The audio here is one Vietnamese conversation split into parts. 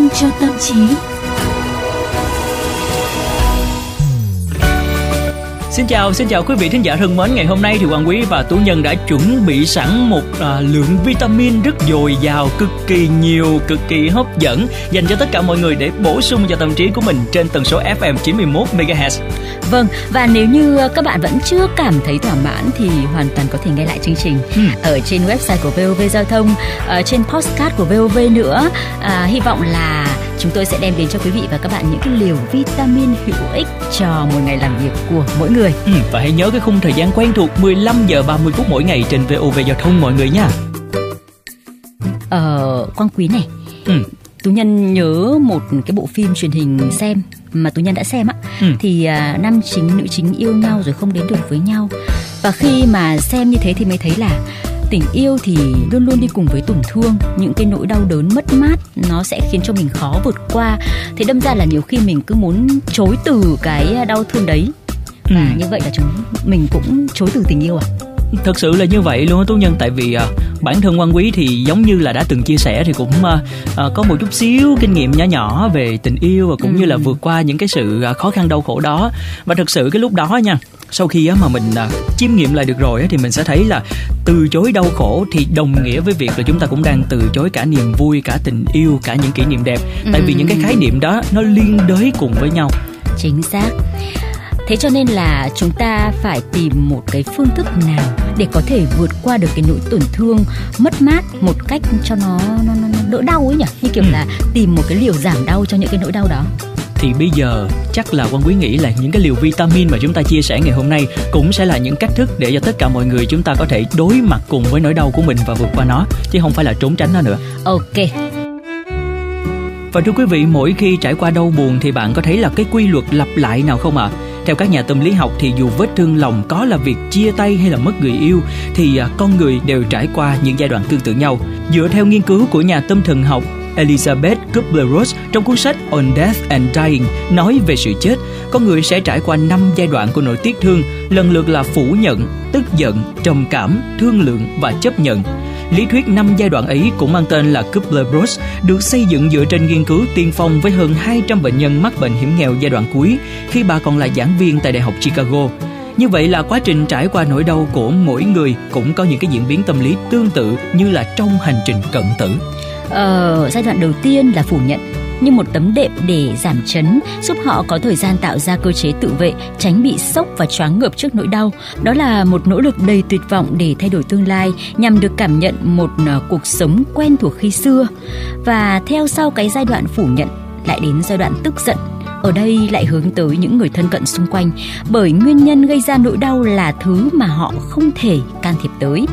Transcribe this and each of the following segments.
sinh cho tâm trí. Xin chào, xin chào quý vị thính giả thân mến. Ngày hôm nay thì Hoàng Quý và Tú Nhân đã chuẩn bị sẵn một à, lượng vitamin rất dồi dào, cực kỳ nhiều, cực kỳ hấp dẫn dành cho tất cả mọi người để bổ sung cho tâm trí của mình trên tần số FM 91 MHz. Vâng, và nếu như các bạn vẫn chưa cảm thấy thỏa mãn thì hoàn toàn có thể nghe lại chương trình ừ. ở trên website của VOV Giao thông, ở trên postcard của VOV nữa. À, hy vọng là chúng tôi sẽ đem đến cho quý vị và các bạn những cái liều vitamin hữu ích cho một ngày làm việc của mỗi người. Ừ, và hãy nhớ cái khung thời gian quen thuộc 15 giờ 30 phút mỗi ngày trên VOV Giao thông mọi người nha. Ờ, Quang Quý này. Ừ. Tú Nhân nhớ một cái bộ phim truyền hình xem mà Tú Nhân đã xem á ừ. thì à, nam chính nữ chính yêu nhau rồi không đến được với nhau. Và khi mà xem như thế thì mới thấy là tình yêu thì luôn luôn đi cùng với tổn thương. Những cái nỗi đau đớn mất mát nó sẽ khiến cho mình khó vượt qua. Thế đâm ra là nhiều khi mình cứ muốn chối từ cái đau thương đấy. Và ừ. như vậy là chúng mình cũng chối từ tình yêu à thật sự là như vậy luôn á tú nhân. Tại vì uh, bản thân quan quý thì giống như là đã từng chia sẻ thì cũng uh, uh, có một chút xíu kinh nghiệm nhỏ nhỏ về tình yêu và cũng ừ. như là vượt qua những cái sự uh, khó khăn đau khổ đó. Và thật sự cái lúc đó nha sau khi á, mà mình uh, chiêm nghiệm lại được rồi á, thì mình sẽ thấy là từ chối đau khổ thì đồng nghĩa với việc là chúng ta cũng đang từ chối cả niềm vui cả tình yêu cả những kỷ niệm đẹp. Tại ừ. vì những cái khái niệm đó nó liên đới cùng với nhau. Chính xác thế cho nên là chúng ta phải tìm một cái phương thức nào để có thể vượt qua được cái nỗi tổn thương mất mát một cách cho nó nó, nó đỡ đau ấy nhỉ như kiểu ừ. là tìm một cái liều giảm đau cho những cái nỗi đau đó thì bây giờ chắc là quan quý nghĩ là những cái liều vitamin mà chúng ta chia sẻ ngày hôm nay cũng sẽ là những cách thức để cho tất cả mọi người chúng ta có thể đối mặt cùng với nỗi đau của mình và vượt qua nó chứ không phải là trốn tránh nó nữa ok và thưa quý vị, mỗi khi trải qua đau buồn thì bạn có thấy là cái quy luật lặp lại nào không ạ? À? Theo các nhà tâm lý học thì dù vết thương lòng có là việc chia tay hay là mất người yêu thì à, con người đều trải qua những giai đoạn tương tự nhau. Dựa theo nghiên cứu của nhà tâm thần học Elizabeth Kubler-Ross trong cuốn sách On Death and Dying nói về sự chết, con người sẽ trải qua 5 giai đoạn của nỗi tiếc thương, lần lượt là phủ nhận, tức giận, trầm cảm, thương lượng và chấp nhận. Lý thuyết 5 giai đoạn ấy cũng mang tên là Kubler-Ross, được xây dựng dựa trên nghiên cứu tiên phong với hơn 200 bệnh nhân mắc bệnh hiểm nghèo giai đoạn cuối khi bà còn là giảng viên tại Đại học Chicago. Như vậy là quá trình trải qua nỗi đau của mỗi người cũng có những cái diễn biến tâm lý tương tự như là trong hành trình cận tử. Ờ, giai đoạn đầu tiên là phủ nhận như một tấm đệm để giảm chấn, giúp họ có thời gian tạo ra cơ chế tự vệ, tránh bị sốc và choáng ngợp trước nỗi đau. Đó là một nỗ lực đầy tuyệt vọng để thay đổi tương lai nhằm được cảm nhận một à, cuộc sống quen thuộc khi xưa. Và theo sau cái giai đoạn phủ nhận lại đến giai đoạn tức giận ở đây lại hướng tới những người thân cận xung quanh bởi nguyên nhân gây ra nỗi đau là thứ mà họ không thể can thiệp tới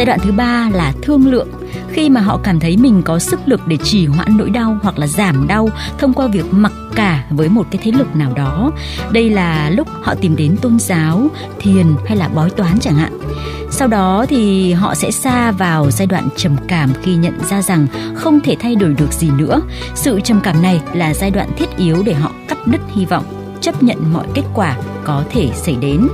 giai đoạn thứ ba là thương lượng. Khi mà họ cảm thấy mình có sức lực để trì hoãn nỗi đau hoặc là giảm đau thông qua việc mặc cả với một cái thế lực nào đó, đây là lúc họ tìm đến tôn giáo, thiền hay là bói toán chẳng hạn. Sau đó thì họ sẽ xa vào giai đoạn trầm cảm khi nhận ra rằng không thể thay đổi được gì nữa. Sự trầm cảm này là giai đoạn thiết yếu để họ cắt đứt hy vọng, chấp nhận mọi kết quả có thể xảy đến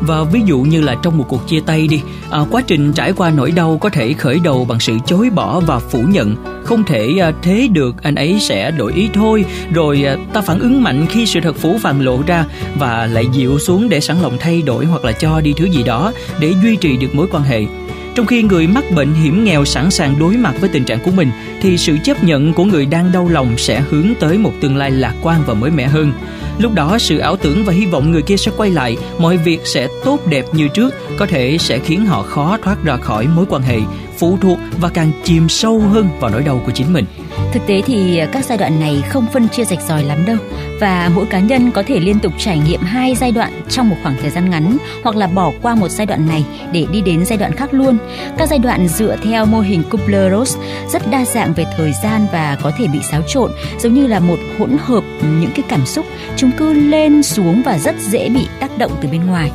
và ví dụ như là trong một cuộc chia tay đi à, quá trình trải qua nỗi đau có thể khởi đầu bằng sự chối bỏ và phủ nhận. Không thể à, thế được anh ấy sẽ đổi ý thôi. Rồi à, ta phản ứng mạnh khi sự thật phủ phàng lộ ra và lại dịu xuống để sẵn lòng thay đổi hoặc là cho đi thứ gì đó để duy trì được mối quan hệ. Trong khi người mắc bệnh hiểm nghèo sẵn sàng đối mặt với tình trạng của mình thì sự chấp nhận của người đang đau lòng sẽ hướng tới một tương lai lạc quan và mới mẻ hơn. Lúc đó sự ảo tưởng và hy vọng người kia sẽ quay lại, mọi việc sẽ tốt đẹp như trước, có thể sẽ khiến họ khó thoát ra khỏi mối quan hệ, phụ thuộc và càng chìm sâu hơn vào nỗi đau của chính mình. Thực tế thì các giai đoạn này không phân chia rạch ròi lắm đâu và mỗi cá nhân có thể liên tục trải nghiệm hai giai đoạn trong một khoảng thời gian ngắn, hoặc là bỏ qua một giai đoạn này để đi đến giai đoạn khác luôn. Các giai đoạn dựa theo mô hình Kubler-Ross rất đa dạng về thời gian và có thể bị xáo trộn, giống như là một hỗn hợp những cái cảm xúc, chúng cứ lên xuống và rất dễ bị tác động từ bên ngoài.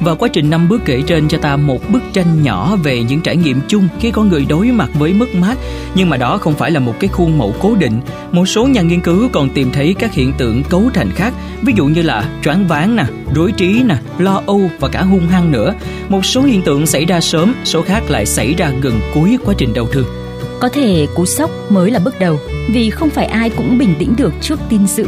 Và quá trình năm bước kể trên cho ta một bức tranh nhỏ về những trải nghiệm chung khi con người đối mặt với mất mát, nhưng mà đó không phải là một cái khuôn mẫu cố định. Một số nhà nghiên cứu còn tìm thấy các hiện tượng cấu thành khác, ví dụ như là choáng váng nè, rối trí nè, lo âu và cả hung hăng nữa. Một số hiện tượng xảy ra sớm, số khác lại xảy ra gần cuối quá trình đau thương. Có thể cú sốc mới là bước đầu, vì không phải ai cũng bình tĩnh được trước tin dữ.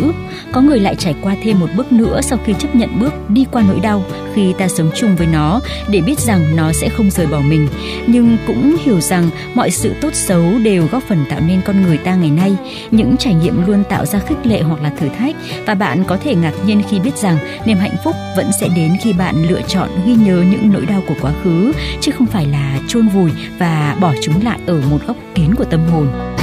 Có người lại trải qua thêm một bước nữa sau khi chấp nhận bước đi qua nỗi đau khi ta sống chung với nó để biết rằng nó sẽ không rời bỏ mình, nhưng cũng hiểu rằng mọi sự tốt xấu đều góp phần tạo nên con người ta ngày nay. Những trải nghiệm luôn tạo ra khích lệ hoặc là thử thách và bạn có thể ngạc nhiên khi biết rằng niềm hạnh phúc vẫn sẽ đến khi bạn lựa chọn ghi nhớ những nỗi đau của quá khứ chứ không phải là chôn vùi và bỏ chúng lại ở một góc kín của tâm hồn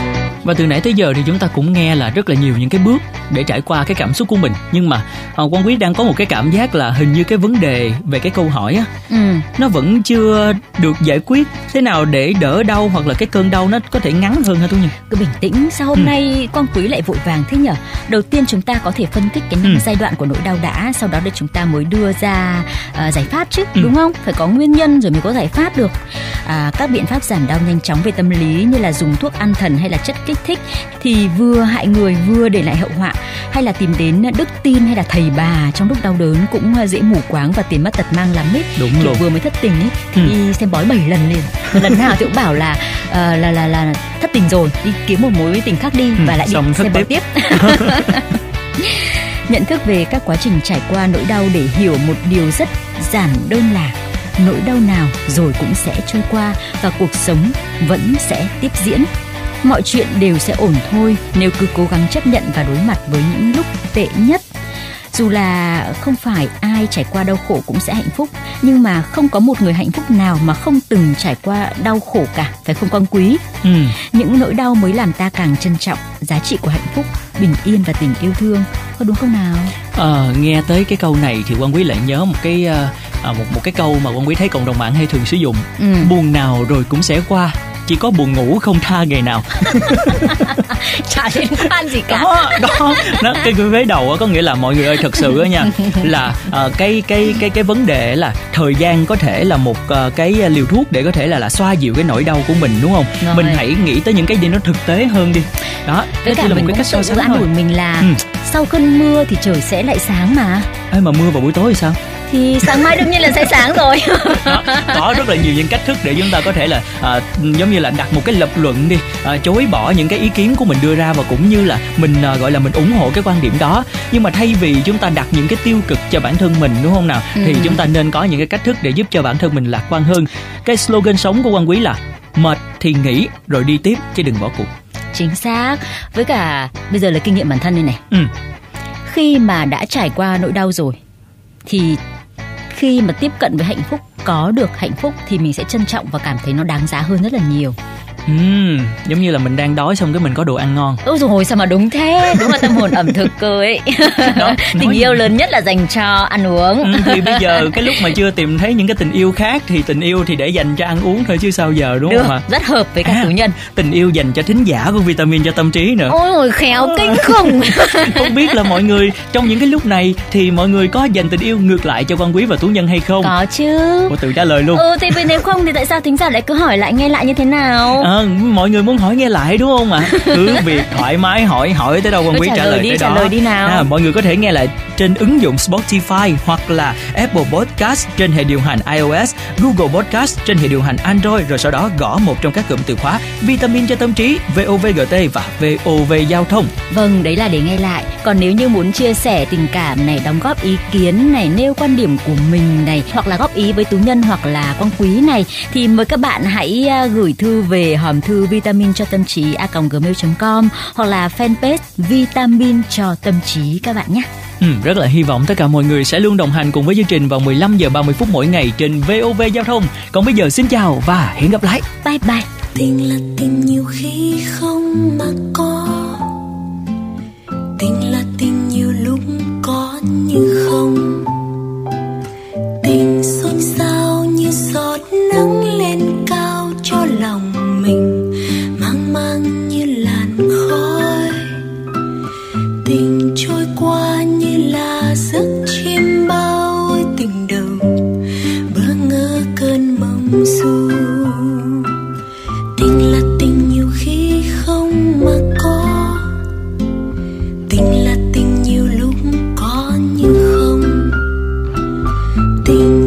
và từ nãy tới giờ thì chúng ta cũng nghe là rất là nhiều những cái bước để trải qua cái cảm xúc của mình nhưng mà uh, quan quý đang có một cái cảm giác là hình như cái vấn đề về cái câu hỏi á ừ. nó vẫn chưa được giải quyết thế nào để đỡ đau hoặc là cái cơn đau nó có thể ngắn hơn hả tú nhi cứ bình tĩnh sao hôm ừ. nay quan quý lại vội vàng thế nhở đầu tiên chúng ta có thể phân tích cái năm ừ. giai đoạn của nỗi đau đã sau đó để chúng ta mới đưa ra uh, giải pháp chứ ừ. đúng không phải có nguyên nhân rồi mới có giải pháp được à, các biện pháp giảm đau nhanh chóng về tâm lý như là dùng thuốc an thần hay là chất kích thích thì vừa hại người vừa để lại hậu họa hay là tìm đến đức tin hay là thầy bà trong lúc đau đớn cũng dễ mù quáng và tiền mất tật mang lắm ấy. Đúng rồi. vừa mới thất tình ấy thì ừ. đi xem bói 7 lần liền. Lần nào thì cũng bảo là uh, là là là thất tình rồi đi kiếm một mối tình khác đi ừ, và lại đi xem bói tiếp. Nhận thức về các quá trình trải qua nỗi đau để hiểu một điều rất giản đơn là nỗi đau nào rồi cũng sẽ trôi qua và cuộc sống vẫn sẽ tiếp diễn mọi chuyện đều sẽ ổn thôi nếu cứ cố gắng chấp nhận và đối mặt với những lúc tệ nhất. Dù là không phải ai trải qua đau khổ cũng sẽ hạnh phúc nhưng mà không có một người hạnh phúc nào mà không từng trải qua đau khổ cả phải không con quý? Ừ. những nỗi đau mới làm ta càng trân trọng giá trị của hạnh phúc bình yên và tình yêu thương. Có đúng không nào? À, nghe tới cái câu này thì quan quý lại nhớ một cái uh, một một cái câu mà quan quý thấy cộng đồng mạng hay thường sử dụng. Ừ. buồn nào rồi cũng sẽ qua chỉ có buồn ngủ không tha ngày nào. Chả liên quan gì cả. Đó, đó. Nó cái cái vế đầu có nghĩa là mọi người ơi thật sự á nha là uh, cái cái cái cái vấn đề là thời gian có thể là một uh, cái liều thuốc để có thể là là xoa dịu cái nỗi đau của mình đúng không? Rồi. mình hãy nghĩ tới những cái gì nó thực tế hơn đi. Đó với cả là mình một cách so sánh an ủi mình là ừ. sau cơn mưa thì trời sẽ lại sáng mà. Ê mà mưa vào buổi tối thì sao thì sáng mai đương nhiên là sẽ sáng rồi. Đó, có rất là nhiều những cách thức để chúng ta có thể là à, giống như là đặt một cái lập luận đi à, chối bỏ những cái ý kiến của mình đưa ra và cũng như là mình à, gọi là mình ủng hộ cái quan điểm đó. Nhưng mà thay vì chúng ta đặt những cái tiêu cực cho bản thân mình đúng không nào? Ừ. thì chúng ta nên có những cái cách thức để giúp cho bản thân mình lạc quan hơn. Cái slogan sống của quan quý là mệt thì nghỉ rồi đi tiếp chứ đừng bỏ cuộc. Chính xác. Với cả bây giờ là kinh nghiệm bản thân đây này. Ừ. khi mà đã trải qua nỗi đau rồi thì khi mà tiếp cận với hạnh phúc, có được hạnh phúc thì mình sẽ trân trọng và cảm thấy nó đáng giá hơn rất là nhiều. Uhm, giống như là mình đang đói xong cái mình có đồ ăn ngon. Ôi rồi sao mà đúng thế? Đúng là tâm hồn ẩm thực cơ ấy. Đó, Tình yêu lớn nhất là dành cho ăn uống. Ừ, Thì bây giờ cái lúc mà chưa tìm thấy những cái tình yêu khác Thì tình yêu thì để dành cho ăn uống thôi chứ sao giờ đúng Được, không ạ? Rất hợp với các à, chủ nhân. Tình yêu dành cho thính giả của vitamin cho tâm trí nữa. Ôi rồi khéo kinh khủng. Không biết là mọi người trong những cái lúc này Thì mọi người có dành tình yêu ngược lại cho quan quý và tú nhân hay không? Có chứ. Một từ trả lời luôn. Ừ thì nếu không thì tại sao thính giả lại cứ hỏi lại nghe lại như thế nào? À, mọi người muốn hỏi nghe lại đúng không ạ? À? cứ việc thoải mái hỏi hỏi tới đâu quan quý trả, trả lời đi, tới trả đó. lời đi nào. À, mọi người có thể nghe lại trên ứng dụng Spotify hoặc là Apple Podcast trên hệ điều hành iOS Google Podcast trên hệ điều hành Android rồi sau đó gõ một trong các cụm từ khóa vitamin cho tâm trí VOVGT và VOV giao thông. Vâng đấy là để nghe lại. Còn nếu như muốn chia sẻ tình cảm này đóng góp ý kiến này nêu quan điểm của mình này hoặc là góp ý với tú nhân hoặc là quang quý này thì mời các bạn hãy à, gửi thư về hòm thư vitamin cho tâm trí a gmail.com hoặc là fanpage vitamin cho tâm trí các bạn nhé. Ừ, rất là hy vọng tất cả mọi người sẽ luôn đồng hành cùng với chương trình vào 15 giờ 30 phút mỗi ngày trên VOV Giao thông. Còn bây giờ xin chào và hẹn gặp lại. Bye bye. Tình là tình nhiều khi không mà có. Tình là tình nhiều lúc có như không. Tình xôn xao tình trôi qua như là giấc chim bao tình đầu bỡ ngỡ cơn mộng du. Tình là tình nhiều khi không mà có. Tình là tình nhiều lúc có nhưng không. Tình